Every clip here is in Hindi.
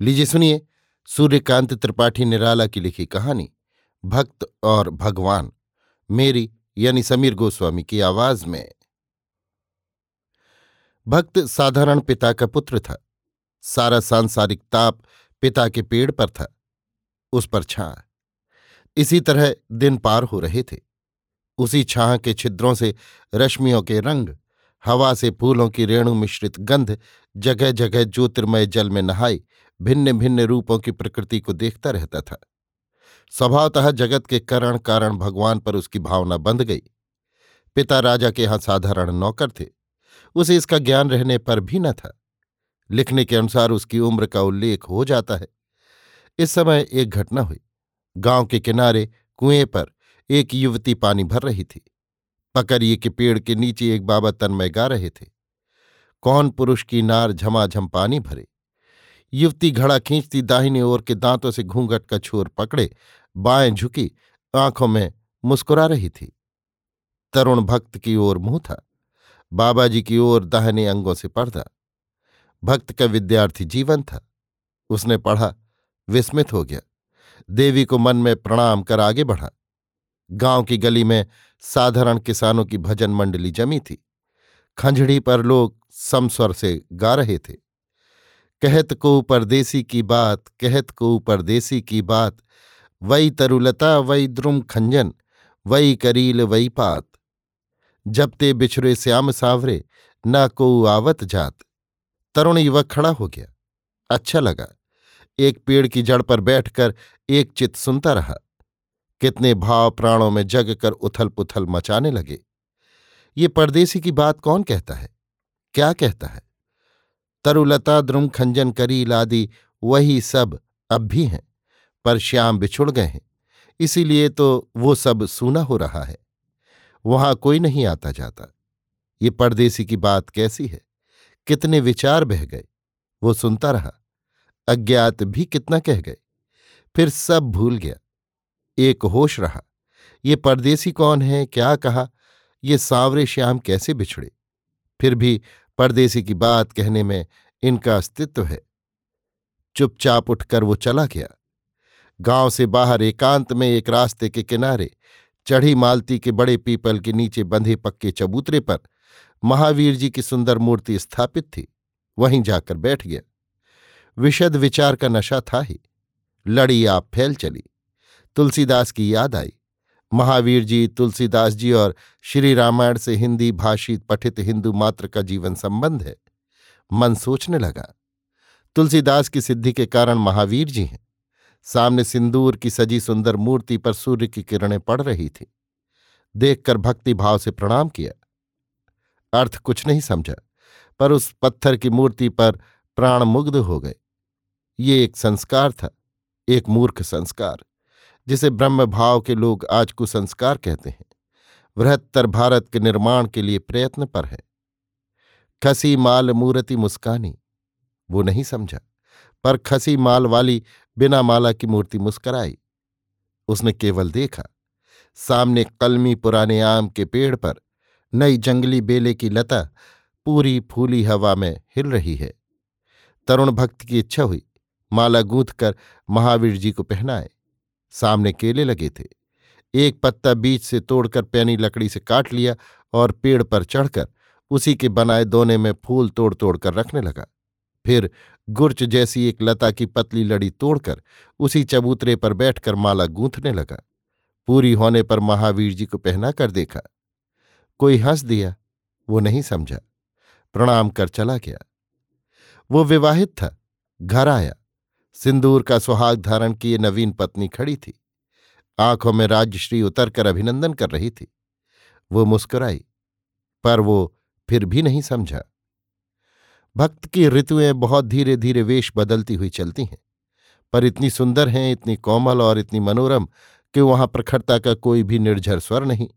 लीजिए सुनिए सूर्यकांत त्रिपाठी निराला की लिखी कहानी, भक्त और भगवान, मेरी यानी समीर गोस्वामी की आवाज़ में। भक्त साधारण पिता का पुत्र था, सारा सांसारिक ताप पिता के पेड़ पर था, उस पर छां इसी तरह दिन पार हो रहे थे, उसी छाह के छिद्रों से रश्मियों के रंग, हवा से फूलों की रेणु मिश्रित गंध जगह जगह ज्योतिर्मय जल में नहाई भिन्न भिन्न रूपों की प्रकृति को देखता रहता था। स्वभावतः जगत के करण कारण भगवान पर उसकी भावना बंध गई। पिता राजा के यहाँ साधारण नौकर थे। उसे इसका ज्ञान रहने पर भी न था। लिखने के अनुसार उसकी उम्र का उल्लेख हो जाता है। इस समय एक घटना हुई। गाँव के किनारे कुएँ पर एक युवती पानी भर रही थी। पकड़िए के पेड़ के नीचे एक बाबा तन्मय गा रहे थे। कौन पुरुष की नार झमाझम पानी भरे। युवती घड़ा खींचती दाहिनी ओर के दांतों से घूंघट का छोर पकड़े, बाएँ झुकी, आँखों में मुस्कुरा रही थी। तरुण भक्त की ओर मुँह था। बाबा जी की ओर दाहिने अंगों से पर्दा। भक्त का विद्यार्थी जीवन था। उसने पढ़ा, विस्मित हो गया। देवी को मन में प्रणाम कर आगे बढ़ा। गाँव की गली में साधारण किसानों की भजन मंडली जमी थी। खंजड़ी पर लोग समस्वर से गा रहे थे। कहत को परदेसी की बात, कहत को परदेसी की बात। वही तरुलता वही द्रुम खंजन वही करील वही पात। जब ते बिछुरे श्याम सावरे, न को आवत जात। तरुण युवक खड़ा हो गया। अच्छा लगा। एक पेड़ की जड़ पर बैठकर एक चित सुनता रहा। कितने भाव प्राणों में जग कर उथल पुथल मचाने लगे। ये परदेसी की बात कौन कहता है? क्या कहता है? तरुलता द्रुम खंजन करील आदि वही सब अब भी हैं, पर श्याम बिछुड़ गए हैं। इसीलिए तो वो सब सूना हो रहा है। वहाँ कोई नहीं आता जाता। ये परदेसी की बात कैसी है? कितने विचार बह गए। वो सुनता रहा। अज्ञात भी कितना कह गए। फिर सब भूल गया। एक होश रहा। ये परदेसी कौन है? क्या कहा? ये सांवरे श्याम कैसे बिछड़े? फिर भी परदेसी की बात कहने में इनका अस्तित्व है। चुपचाप उठकर वो चला गया। गाँव से बाहर एकांत में एक रास्ते के किनारे, चढ़ी मालती के बड़े पीपल के नीचे बंधे पक्के चबूतरे पर महावीर जी की सुंदर मूर्ति स्थापित थी। वहीं जाकर बैठ गया। विशद विचार का नशा था ही। लड़ी आप फैल चली। तुलसीदास की याद आई। महावीर जी तुलसीदास जी और श्री रामायण से हिंदी भाषित पठित हिंदू मात्र का जीवन संबंध है। मन सोचने लगा। तुलसीदास की सिद्धि के कारण महावीर जी हैं। सामने सिंदूर की सजी सुंदर मूर्ति पर सूर्य की किरणें पड़ रही थी। देखकर भक्ति भाव से प्रणाम किया। अर्थ कुछ नहीं समझा, पर उस पत्थर की मूर्ति पर प्राण मुग्ध हो गए। ये एक संस्कार था, एक मूर्ख संस्कार। जिसे ब्रह्म भाव के लोग आज कुसंस्कार कहते हैं, बृहत्तर भारत के निर्माण के लिए प्रयत्न पर है। खसी माल मूर्ति मुस्कानी, वो नहीं समझा, पर खसी माल वाली बिना माला की मूर्ति मुस्कराई। उसने केवल देखा, सामने कलमी पुराने आम के पेड़ पर नई जंगली बेले की लता पूरी फूली हवा में हिल रही है। तरुण भक्त की इच्छा हुई, माला गूंथ कर महावीर जी को पहनाए। सामने केले लगे थे। एक पत्ता बीच से तोड़कर पैनी लकड़ी से काट लिया और पेड़ पर चढ़कर उसी के बनाए दोने में फूल तोड़ तोड़कर रखने लगा। फिर गुर्च जैसी एक लता की पतली लड़ी तोड़कर उसी चबूतरे पर बैठकर माला गूंथने लगा। पूरी होने पर महावीर जी को पहना कर देखा। कोई हंस दिया, वो नहीं समझा। प्रणाम कर चला गया। वो विवाहित था, घर आया। सिंदूर का सुहाग धारण किए नवीन पत्नी खड़ी थी। आँखों में राजश्री उतरकर अभिनंदन कर रही थी। वो मुस्कुराई, पर वो फिर भी नहीं समझा। भक्त की ऋतुएँ बहुत धीरे धीरे वेश बदलती हुई चलती हैं, पर इतनी सुंदर हैं, इतनी कोमल और इतनी मनोरम कि वहाँ प्रखरता का कोई भी निर्झर स्वर नहीं।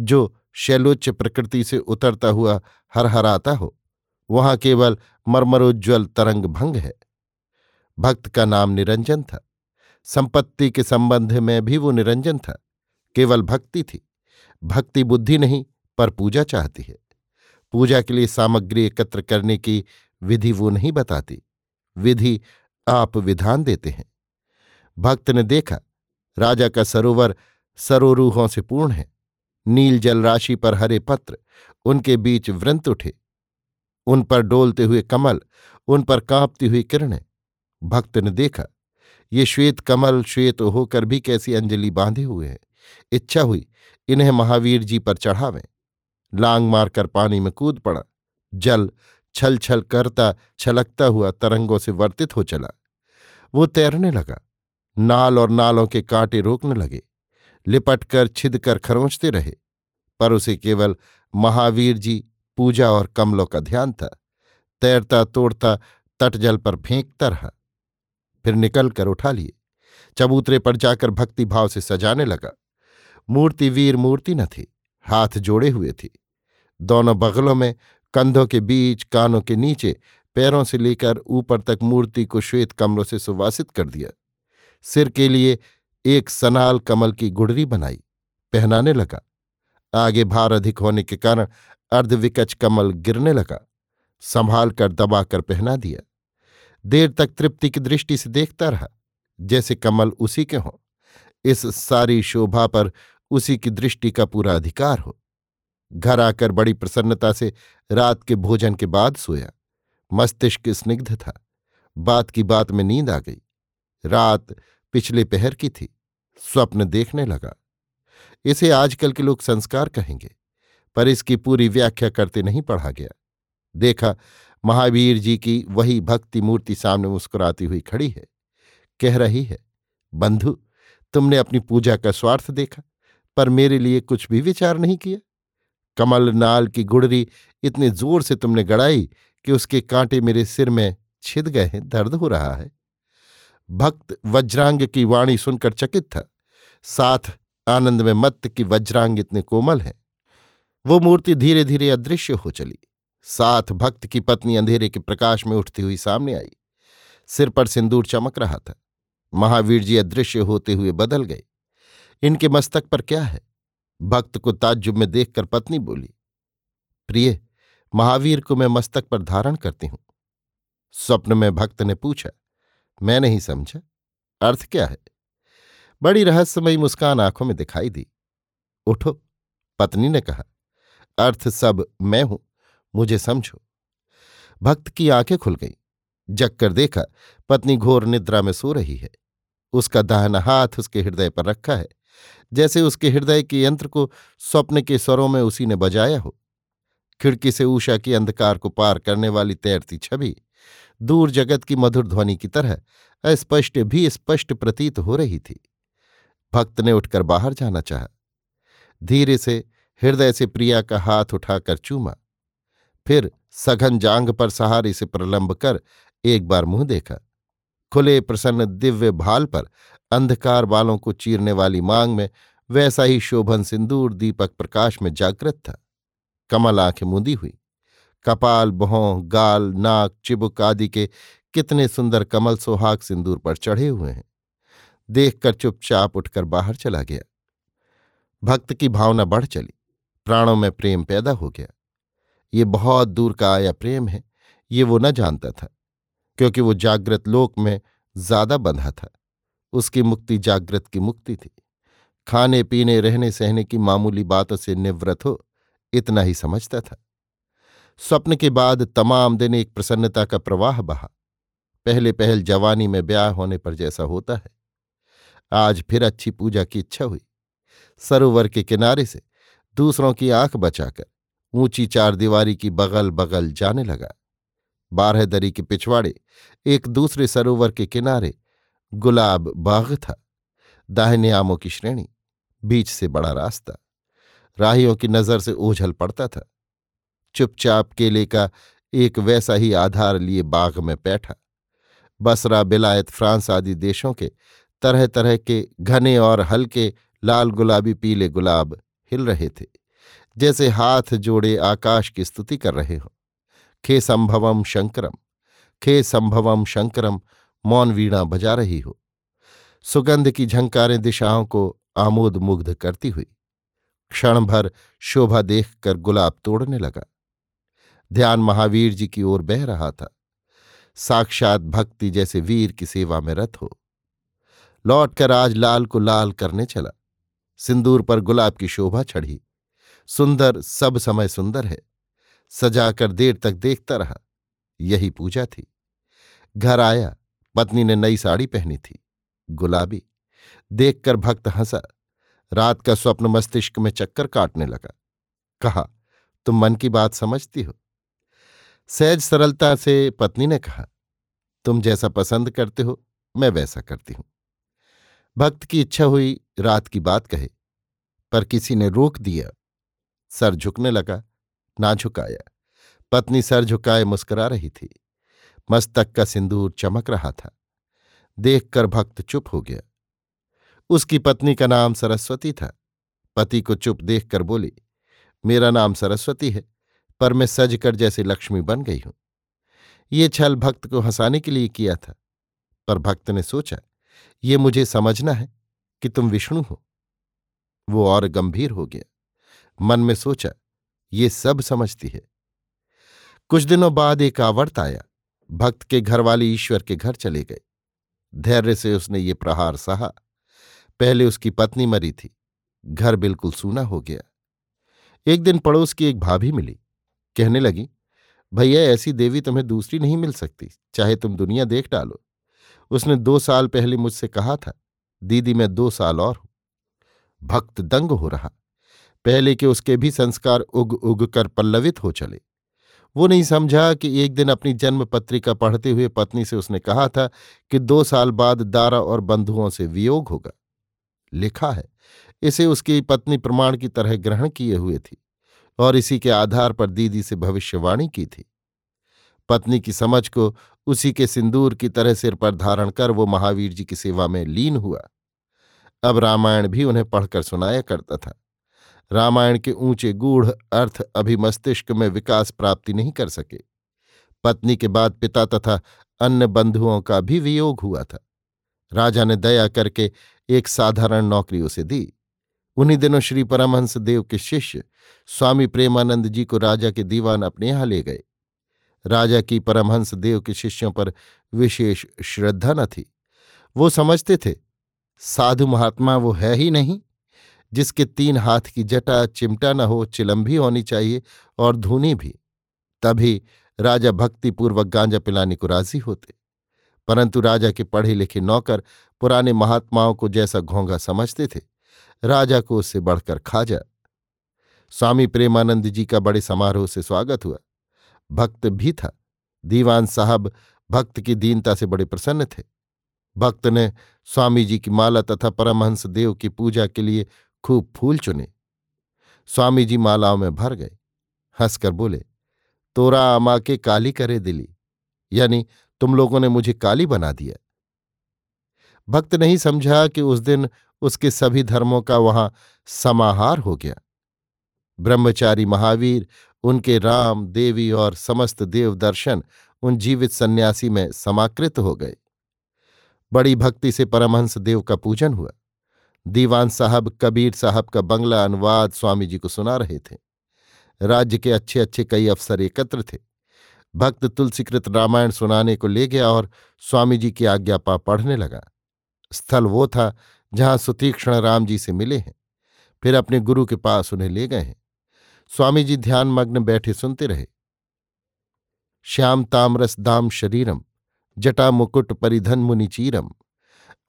जो शैलोच्च प्रकृति से उतरता हुआ हरहराता हो, वहाँ केवल मर्मरोज्ज्वल तरंग भंग है। भक्त का नाम निरंजन था। संपत्ति के संबंध में भी वो निरंजन था। केवल भक्ति थी। भक्ति बुद्धि नहीं, पर पूजा चाहती है। पूजा के लिए सामग्री एकत्र करने की विधि वो नहीं बताती। विधि आप विधान देते हैं। भक्त ने देखा, राजा का सरोवर सरोरूहों से पूर्ण है। नील जल राशि पर हरे पत्र, उनके बीच वृंत उठे। उन पर डोलते हुए कमल, उन पर कांपती हुई किरणें। भक्त ने देखा, ये श्वेत कमल श्वेत होकर भी कैसी अंजलि बांधे हुए हैं। इच्छा हुई, इन्हें महावीर जी पर चढ़ावें। लांग मारकर पानी में कूद पड़ा। जल छल छल करता छलकता हुआ तरंगों से वर्तित हो चला। वो तैरने लगा। नाल और नालों के कांटे रोकने लगे। लिपट कर छिद कर खरोंचते रहे। पर उसे केवल महावीर जी, पूजा और कमलों का ध्यान था। तैरता तोड़ता तटजल पर फेंकता रहा। फिर निकल कर उठा लिए। चबूतरे पर जाकर भक्ति भाव से सजाने लगा। मूर्ति वीर मूर्ति न थी, हाथ जोड़े हुए थी। दोनों बगलों में कंधों के बीच, कानों के नीचे, पैरों से लेकर ऊपर तक मूर्ति को श्वेत कमलों से सुवासित कर दिया। सिर के लिए एक सनाल कमल की गुड़री बनाई, पहनाने लगा। आगे भार अधिक होने के कारण अर्धविकच कमल गिरने लगा। संभाल कर दबाकर पहना दिया। देर तक तृप्ति की दृष्टि से देखता रहा, जैसे कमल उसी के हों। इस सारी शोभा पर उसी की दृष्टि का पूरा अधिकार हो। घर आकर बड़ी प्रसन्नता से रात के भोजन के बाद सोया। मस्तिष्क स्निग्ध था। बात की बात में नींद आ गई। रात पिछले पहर की थी। स्वप्न देखने लगा। इसे आजकल के लोग संस्कार कहेंगे, पर इसकी पूरी व्याख्या करते नहीं पढ़ा गया। देखा महावीर जी की वही भक्ति मूर्ति सामने मुस्कुराती हुई खड़ी है। कह रही है, बंधु, तुमने अपनी पूजा का स्वार्थ देखा, पर मेरे लिए कुछ भी विचार नहीं किया। कमल नाल की गुड़री इतने ज़ोर से तुमने गड़ाई कि उसके कांटे मेरे सिर में छिद गए हैं, दर्द हो रहा है। भक्त वज्रांग की वाणी सुनकर चकित था। साथ आनंद में मत्त की वज्रांग इतने कोमल है। वो मूर्ति धीरे धीरे अदृश्य हो चली। साथ भक्त की पत्नी अंधेरे के प्रकाश में उठती हुई सामने आई। सिर पर सिंदूर चमक रहा था। महावीर जी अदृश्य होते हुए बदल गए। इनके मस्तक पर क्या है? भक्त को ताज्जुब में देखकर पत्नी बोली, प्रिय, महावीर को मैं मस्तक पर धारण करती हूँ। स्वप्न में भक्त ने पूछा, मैं नहीं समझा? अर्थ क्या है? बड़ी रहस्यमयी मुस्कान आँखों में दिखाई दी। उठो, पत्नी ने कहा, अर्थ सब मैं हूँ। मुझे समझो। भक्त की आँखें खुल गईं। जग कर देखा, पत्नी घोर निद्रा में सो रही है। उसका दाहना हाथ उसके हृदय पर रखा है। जैसे उसके हृदय के यंत्र को स्वप्न के स्वरों में उसी ने बजाया हो। खिड़की से ऊषा की अंधकार को पार करने वाली तैरती छवि, दूर जगत की मधुर ध्वनि की तरह अस्पष्ट भी स्पष्ट प्रतीत हो रही थी। भक्त ने उठकर बाहर जाना चाहा। धीरे से हृदय से प्रिया का हाथ उठाकर चूमा। फिर सघन जांग पर सहारे से प्रलंब कर एक बार मुँह देखा। खुले प्रसन्न दिव्य भाल पर अंधकार बालों को चीरने वाली मांग में वैसा ही शोभन सिंदूर दीपक प्रकाश में जागृत था। कमल आँखें मुंदी हुई। कपाल, बहों, गाल, नाक, चिबुक आदि के कितने सुंदर कमल सोहाग सिंदूर पर चढ़े हुए हैं। देखकर चुपचाप उठकर बाहर चला गया। भक्त की भावना बढ़ चली। प्राणों में प्रेम पैदा हो गया। ये बहुत दूर का आया प्रेम है, ये वो न जानता था, क्योंकि वो जागृत लोक में ज़्यादा बंधा था। उसकी मुक्ति जागृत की मुक्ति थी। खाने, पीने, रहने, सहने की मामूली बातों से निवृत हो, इतना ही समझता था। स्वप्न के बाद तमाम दिन एक प्रसन्नता का प्रवाह बहा। पहले पहल जवानी में ब्याह होने पर जैसा होता है। आज फिर अच्छी पूजा की इच्छा हुई। सरोवर के किनारे से दूसरों की आँख बचाकर ऊँची चार दीवारी की बगल बगल जाने लगा। बारह दरी के पिछवाड़े, एक दूसरे सरोवर के किनारे, गुलाब बाग था। दाहिने आमों की श्रेणी, बीच से बड़ा रास्ता। राहियों की नज़र से ओझल पड़ता था। चुपचाप केले का एक वैसा ही आधार लिए बाग में बैठा। बसरा, बिलायत, फ्रांस आदि देशों के तरह तरह के घने और हल्के लाल गुलाबी पीले गुलाब हिल रहे थे। जैसे हाथ जोड़े आकाश की स्तुति कर रहे हो। खे संभवम शंकरम, खे संभवम शंकरम, मौन वीणा बजा रही हो। सुगंध की झंकारें दिशाओं को आमोद मुग्ध करती हुई क्षण भर शोभा देखकर गुलाब तोड़ने लगा। ध्यान महावीर जी की ओर बह रहा था। साक्षात भक्ति जैसे वीर की सेवा में रत हो। लौटकर आज लाल को लाल करने चला। सिंदूर पर गुलाब की शोभा चढ़ी। सुंदर, सब समय सुंदर है। सजाकर देर तक देखता रहा। यही पूजा थी। घर आया, पत्नी ने नई साड़ी पहनी थी, गुलाबी। देखकर भक्त हंसा। रात का स्वप्न मस्तिष्क में चक्कर काटने लगा। कहा, तुम मन की बात समझती हो? सहज सरलता से पत्नी ने कहा, तुम जैसा पसंद करते हो, मैं वैसा करती हूँ। भक्त की इच्छा हुई, रात की बात कहे, पर किसी ने रोक दिया। सर झुकने लगा। ना झुकाया। पत्नी सर झुकाए मुस्कुरा रही थी। मस्तक का सिंदूर चमक रहा था। देखकर भक्त चुप हो गया। उसकी पत्नी का नाम सरस्वती था। पति को चुप देखकर बोली, मेरा नाम सरस्वती है, पर मैं सजकर जैसे लक्ष्मी बन गई हूँ। ये छल भक्त को हंसाने के लिए किया था, पर भक्त ने सोचा, ये मुझे समझना है कि तुम विष्णु हो। वो और गंभीर हो गया। मन में सोचा, ये सब समझती है। कुछ दिनों बाद एक आवर्त आया। भक्त के घरवाले ईश्वर के घर चले गए। धैर्य से उसने ये प्रहार सहा। पहले उसकी पत्नी मरी थी। घर बिल्कुल सूना हो गया। एक दिन पड़ोस की एक भाभी मिली। कहने लगी, भैया, ऐसी देवी तुम्हें दूसरी नहीं मिल सकती। चाहे तुम दुनिया देख डालो। उसने दो साल पहले मुझसे कहा था, दीदी, मैं दो साल और हूँ। भक्त दंग हो रहा। पहले के उसके भी संस्कार उग उग कर पल्लवित हो चले। वो नहीं समझा कि एक दिन अपनी जन्म पत्रिका पढ़ते हुए पत्नी से उसने कहा था कि दो साल बाद दारा और बंधुओं से वियोग होगा। लिखा है। इसे उसकी पत्नी प्रमाण की तरह ग्रहण किए हुए थी और इसी के आधार पर दीदी से भविष्यवाणी की थी। पत्नी की समझ को उसी के सिंदूर की तरह सिर पर धारण कर वो महावीर जी की सेवा में लीन हुआ। अब रामायण भी उन्हें पढ़कर सुनाया करता था। रामायण के ऊँचे गूढ़ अर्थ अभी मस्तिष्क में विकास प्राप्ति नहीं कर सके। पत्नी के बाद पिता तथा अन्य बंधुओं का भी वियोग हुआ था। राजा ने दया करके एक साधारण नौकरी उसे दी। उन्हीं दिनों श्री परमहंस देव के शिष्य स्वामी प्रेमानंद जी को राजा के दीवान अपने यहाँ ले गए। राजा की परमहंस देव के शिष्यों पर विशेष श्रद्धा न थी। वो समझते थे, साधु महात्मा वो है ही नहीं। जिसके तीन हाथ की जटा चिमटा न हो चिलंभी होनी चाहिए और धूनी भी। तभी राजा भक्तिपूर्वक गांजा पिलाने को राज़ी होते। परंतु राजा के पढ़े लिखे नौकर पुराने महात्माओं को जैसा घोंघा समझते थे, राजा को उससे बढ़कर खाजा। स्वामी प्रेमानंद जी का बड़े समारोह से स्वागत हुआ। भक्त भी था। दीवान साहब भक्त की दीनता से बड़े प्रसन्न थे। भक्त ने स्वामी जी की माला तथा परमहंस देव की पूजा के लिए खूब फूल चुने। स्वामी जी मालाओं में भर गए। हंसकर बोले, तोरा अमा के काली करे दिली, यानी तुम लोगों ने मुझे काली बना दिया। भक्त नहीं समझा कि उस दिन उसके सभी धर्मों का वहाँ समाहार हो गया। ब्रह्मचारी महावीर, उनके राम, देवी और समस्त देव दर्शन उन जीवित सन्यासी में समाकृत हो गए। बड़ी भक्ति से परमहंस देव का पूजन हुआ। दीवान साहब, कबीर साहब का बंगला अनुवाद स्वामी जी को सुना रहे थे। राज्य के अच्छे अच्छे कई अफसर एकत्र थे। भक्त तुलसीकृत रामायण सुनाने को ले गया और स्वामी जी की आज्ञा पा पढ़ने लगा। स्थल वो था जहाँ सुतीक्ष्ण राम जी से मिले हैं। फिर अपने गुरु के पास उन्हें ले गए हैं। स्वामी जी ध्यानमग्न बैठे सुनते रहे। श्याम तामरस दाम शरीरम, जटा मुकुट परिधन मुनिचीरम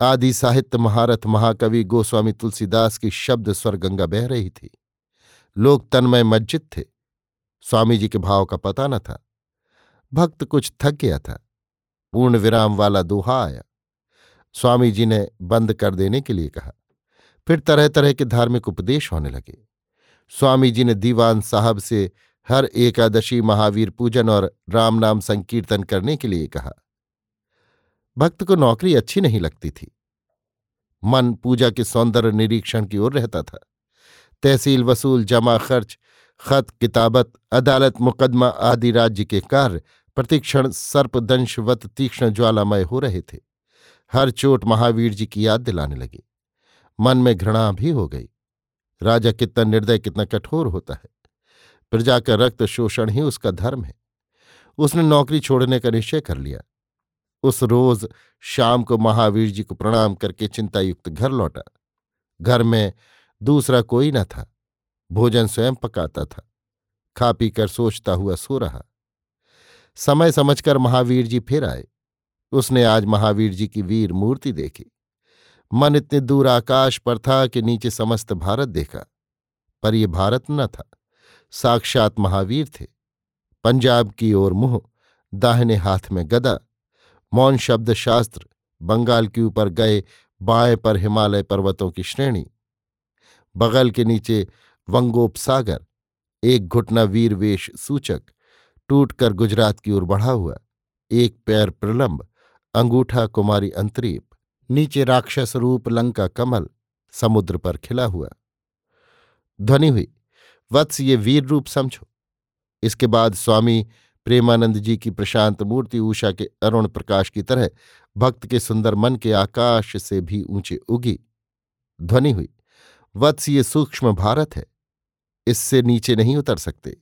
आदि साहित्य महारथ महाकवि गोस्वामी तुलसीदास की शब्द स्वर गंगा बह रही थी। लोग तन्मय मज्जित थे। स्वामी जी के भाव का पता न था। भक्त कुछ थक गया था। पूर्ण विराम वाला दोहा आया। स्वामी जी ने बंद कर देने के लिए कहा। फिर तरह तरह के धार्मिक उपदेश होने लगे। स्वामी जी ने दीवान साहब से हर एकादशी महावीर पूजन और राम नाम संकीर्तन करने के लिए कहा। भक्त को नौकरी अच्छी नहीं लगती थी। मन पूजा के सौंदर्य निरीक्षण की ओर रहता था। तहसील वसूल, जमा खर्च, खत, किताबत, अदालत, मुकदमा आदि राज्य के कार्य प्रतिक्षण सर्पदंशवत तीक्ष्ण ज्वालामय हो रहे थे। हर चोट महावीर जी की याद दिलाने लगी। मन में घृणा भी हो गई। राजा कितना निर्दय, कितना कठोर होता है। प्रजा का रक्त शोषण ही उसका धर्म है। उसने नौकरी छोड़ने का निश्चय कर लिया। उस रोज शाम को महावीर जी को प्रणाम करके चिंतायुक्त घर लौटा। घर में दूसरा कोई न था। भोजन स्वयं पकाता था। खा पी कर सोचता हुआ सो रहा। समय समझकर महावीर जी फिर आए। उसने आज महावीर जी की वीर मूर्ति देखी। मन इतने दूर आकाश पर था कि नीचे समस्त भारत देखा। पर यह भारत न था। साक्षात महावीर थे। पंजाब की ओर मुँह, दाहिने हाथ में गदा मौन शब्द शास्त्र, बंगाल के ऊपर गए बाएँ पर हिमालय पर्वतों की श्रेणी। बगल के नीचे वंगोपसागर, एक घुटना वीर वेश सूचक, टूटकर गुजरात की ओर बढ़ा हुआ, एक पैर प्रलंब, अंगूठा कुमारी अंतरीप, नीचे राक्षस रूप लंका कमल, समुद्र पर खिला हुआ। ध्वनि हुई, वत्स ये वीर रूप समझो। इसके बाद स्वामी प्रेमानंद जी की प्रशांत मूर्ति उषा के अरुण प्रकाश की तरह भक्त के सुंदर मन के आकाश से भी ऊँचे उगी। ध्वनि हुई वत्स ये सूक्ष्म भारत है, इससे नीचे नहीं उतर सकते।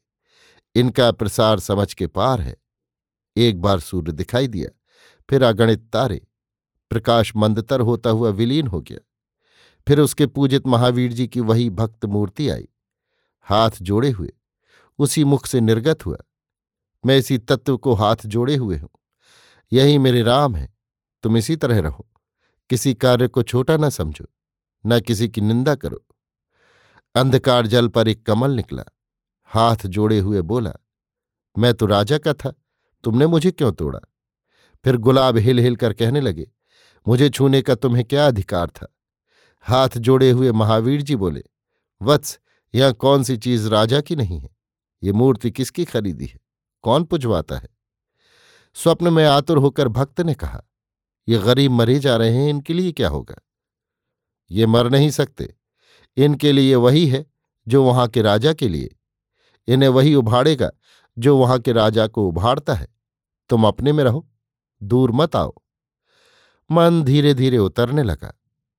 इनका प्रसार समझ के पार है। एक बार सूर्य दिखाई दिया, फिर अगणित तारे, प्रकाश मंदतर होता हुआ विलीन हो गया। फिर उसके पूजित महावीर जी की वही भक्त मूर्ति आई। हाथ जोड़े हुए, उसी मुख से निर्गत हुआ। मैं इसी तत्व को हाथ जोड़े हुए हूँ। यही मेरे राम है। तुम इसी तरह रहो। किसी कार्य को छोटा न समझो, न किसी की निंदा करो। अंधकार जल पर एक कमल निकला। हाथ जोड़े हुए बोला, मैं तो राजा का था, तुमने मुझे क्यों तोड़ा? फिर गुलाब हिल हिल कर कहने लगे, मुझे छूने का तुम्हें क्या अधिकार था? हाथ जोड़े हुए महावीर जी बोले, वत्स, यहाँ कौन सी चीज़ राजा की नहीं है? ये मूर्ति किसकी खरीदी है? कौन पुजवाता है? स्वप्न में आतुर होकर भक्त ने कहा, ये गरीब मरे जा रहे हैं, इनके लिए क्या होगा? ये मर नहीं सकते। इनके लिए वही है जो वहाँ के राजा के लिए। इन्हें वही उभाड़ेगा जो वहाँ के राजा को उभाड़ता है। तुम अपने में रहो, दूर मत आओ। मन धीरे धीरे उतरने लगा।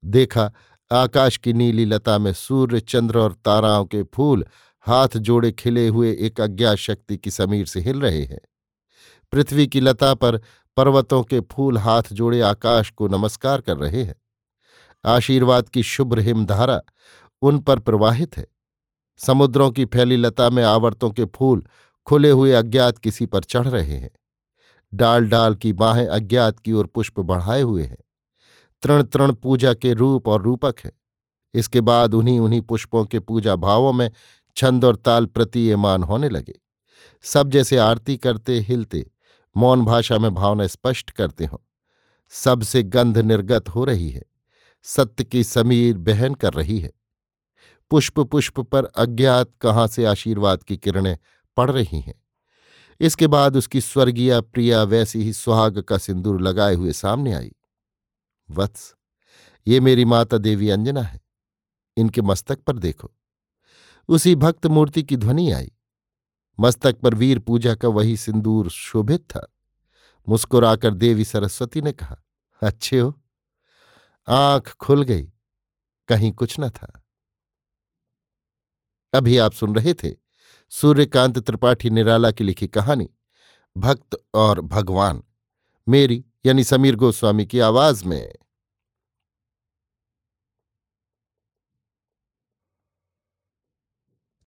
देखा, आकाश की नीली लता में सूर्य, चंद्र और ताराओं के फूल हाथ जोड़े खिले हुए एक अज्ञात शक्ति की समीर से हिल रहे हैं। पृथ्वी की लता पर पर्वतों के फूल हाथ जोड़े आकाश को नमस्कार कर रहे हैं। आशीर्वाद की शुभ्र हिमधारा उन पर प्रवाहित है। समुद्रों की फैली लता में आवर्तों के फूल खुले हुए अज्ञात किसी पर चढ़ रहे हैं। डाल डाल की बाहें अज्ञात की ओर पुष्प बढ़ाए हुए हैं। तृण तृण पूजा के रूप और रूपक है। इसके बाद उन्हीं उन्हीं पुष्पों के पूजा भावों में छंद और ताल प्रति प्रतीयमान होने लगे। सब जैसे आरती करते हिलते, मौन भाषा में भावना स्पष्ट करते हों। सबसे गंध निर्गत हो रही है। सत्य की समीर बहन कर रही है। पुष्प पुष्प पर अज्ञात कहाँ से आशीर्वाद की किरणें पड़ रही हैं? इसके बाद उसकी स्वर्गीय प्रिया वैसी ही सुहाग का सिंदूर लगाए हुए सामने आई। वत्स, ये मेरी माता देवी अंजना है। इनके मस्तक पर देखो। उसी भक्त मूर्ति की ध्वनि आई। मस्तक पर वीर पूजा का वही सिंदूर शोभित था। मुस्कुराकर देवी सरस्वती ने कहा, अच्छे हो। आँख खुल गई। कहीं कुछ न था। अभी आप सुन रहे थे सूर्यकांत त्रिपाठी निराला की लिखी कहानी, भक्त और भगवान। मेरी यानी समीर गोस्वामी की आवाज़ में